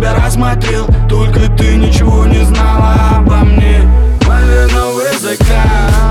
тебя рассмотрел Только ты ничего не знала обо мне. Мовиного языка.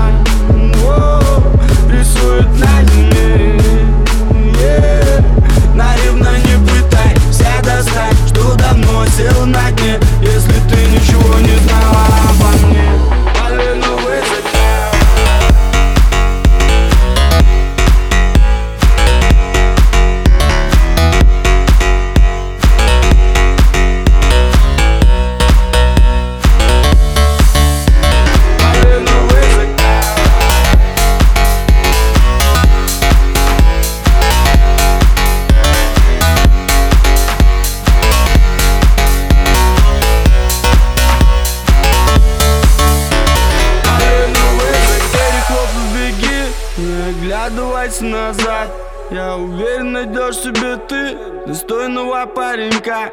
Оглядывайся назад. Я уверен, найдешь себе ты Достойного паренька.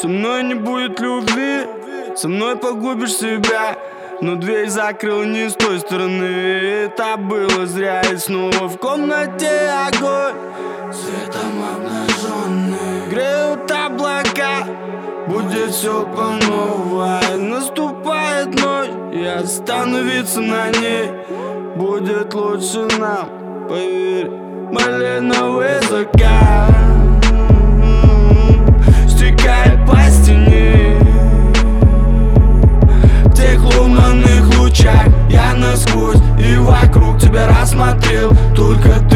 Со мной не будет любви Со мной погубишь себя. Но дверь закрыл не с той стороны Это было зря. И снова в комнате огонь. Светом обнаженный. Греют облака Будет все по новой. Наступает ночь И остановиться на ней Будет лучше нам Поверь Малиновый закат Стекает по стене. В тех лунных лучах Я насквозь и вокруг тебя рассмотрел. Только ты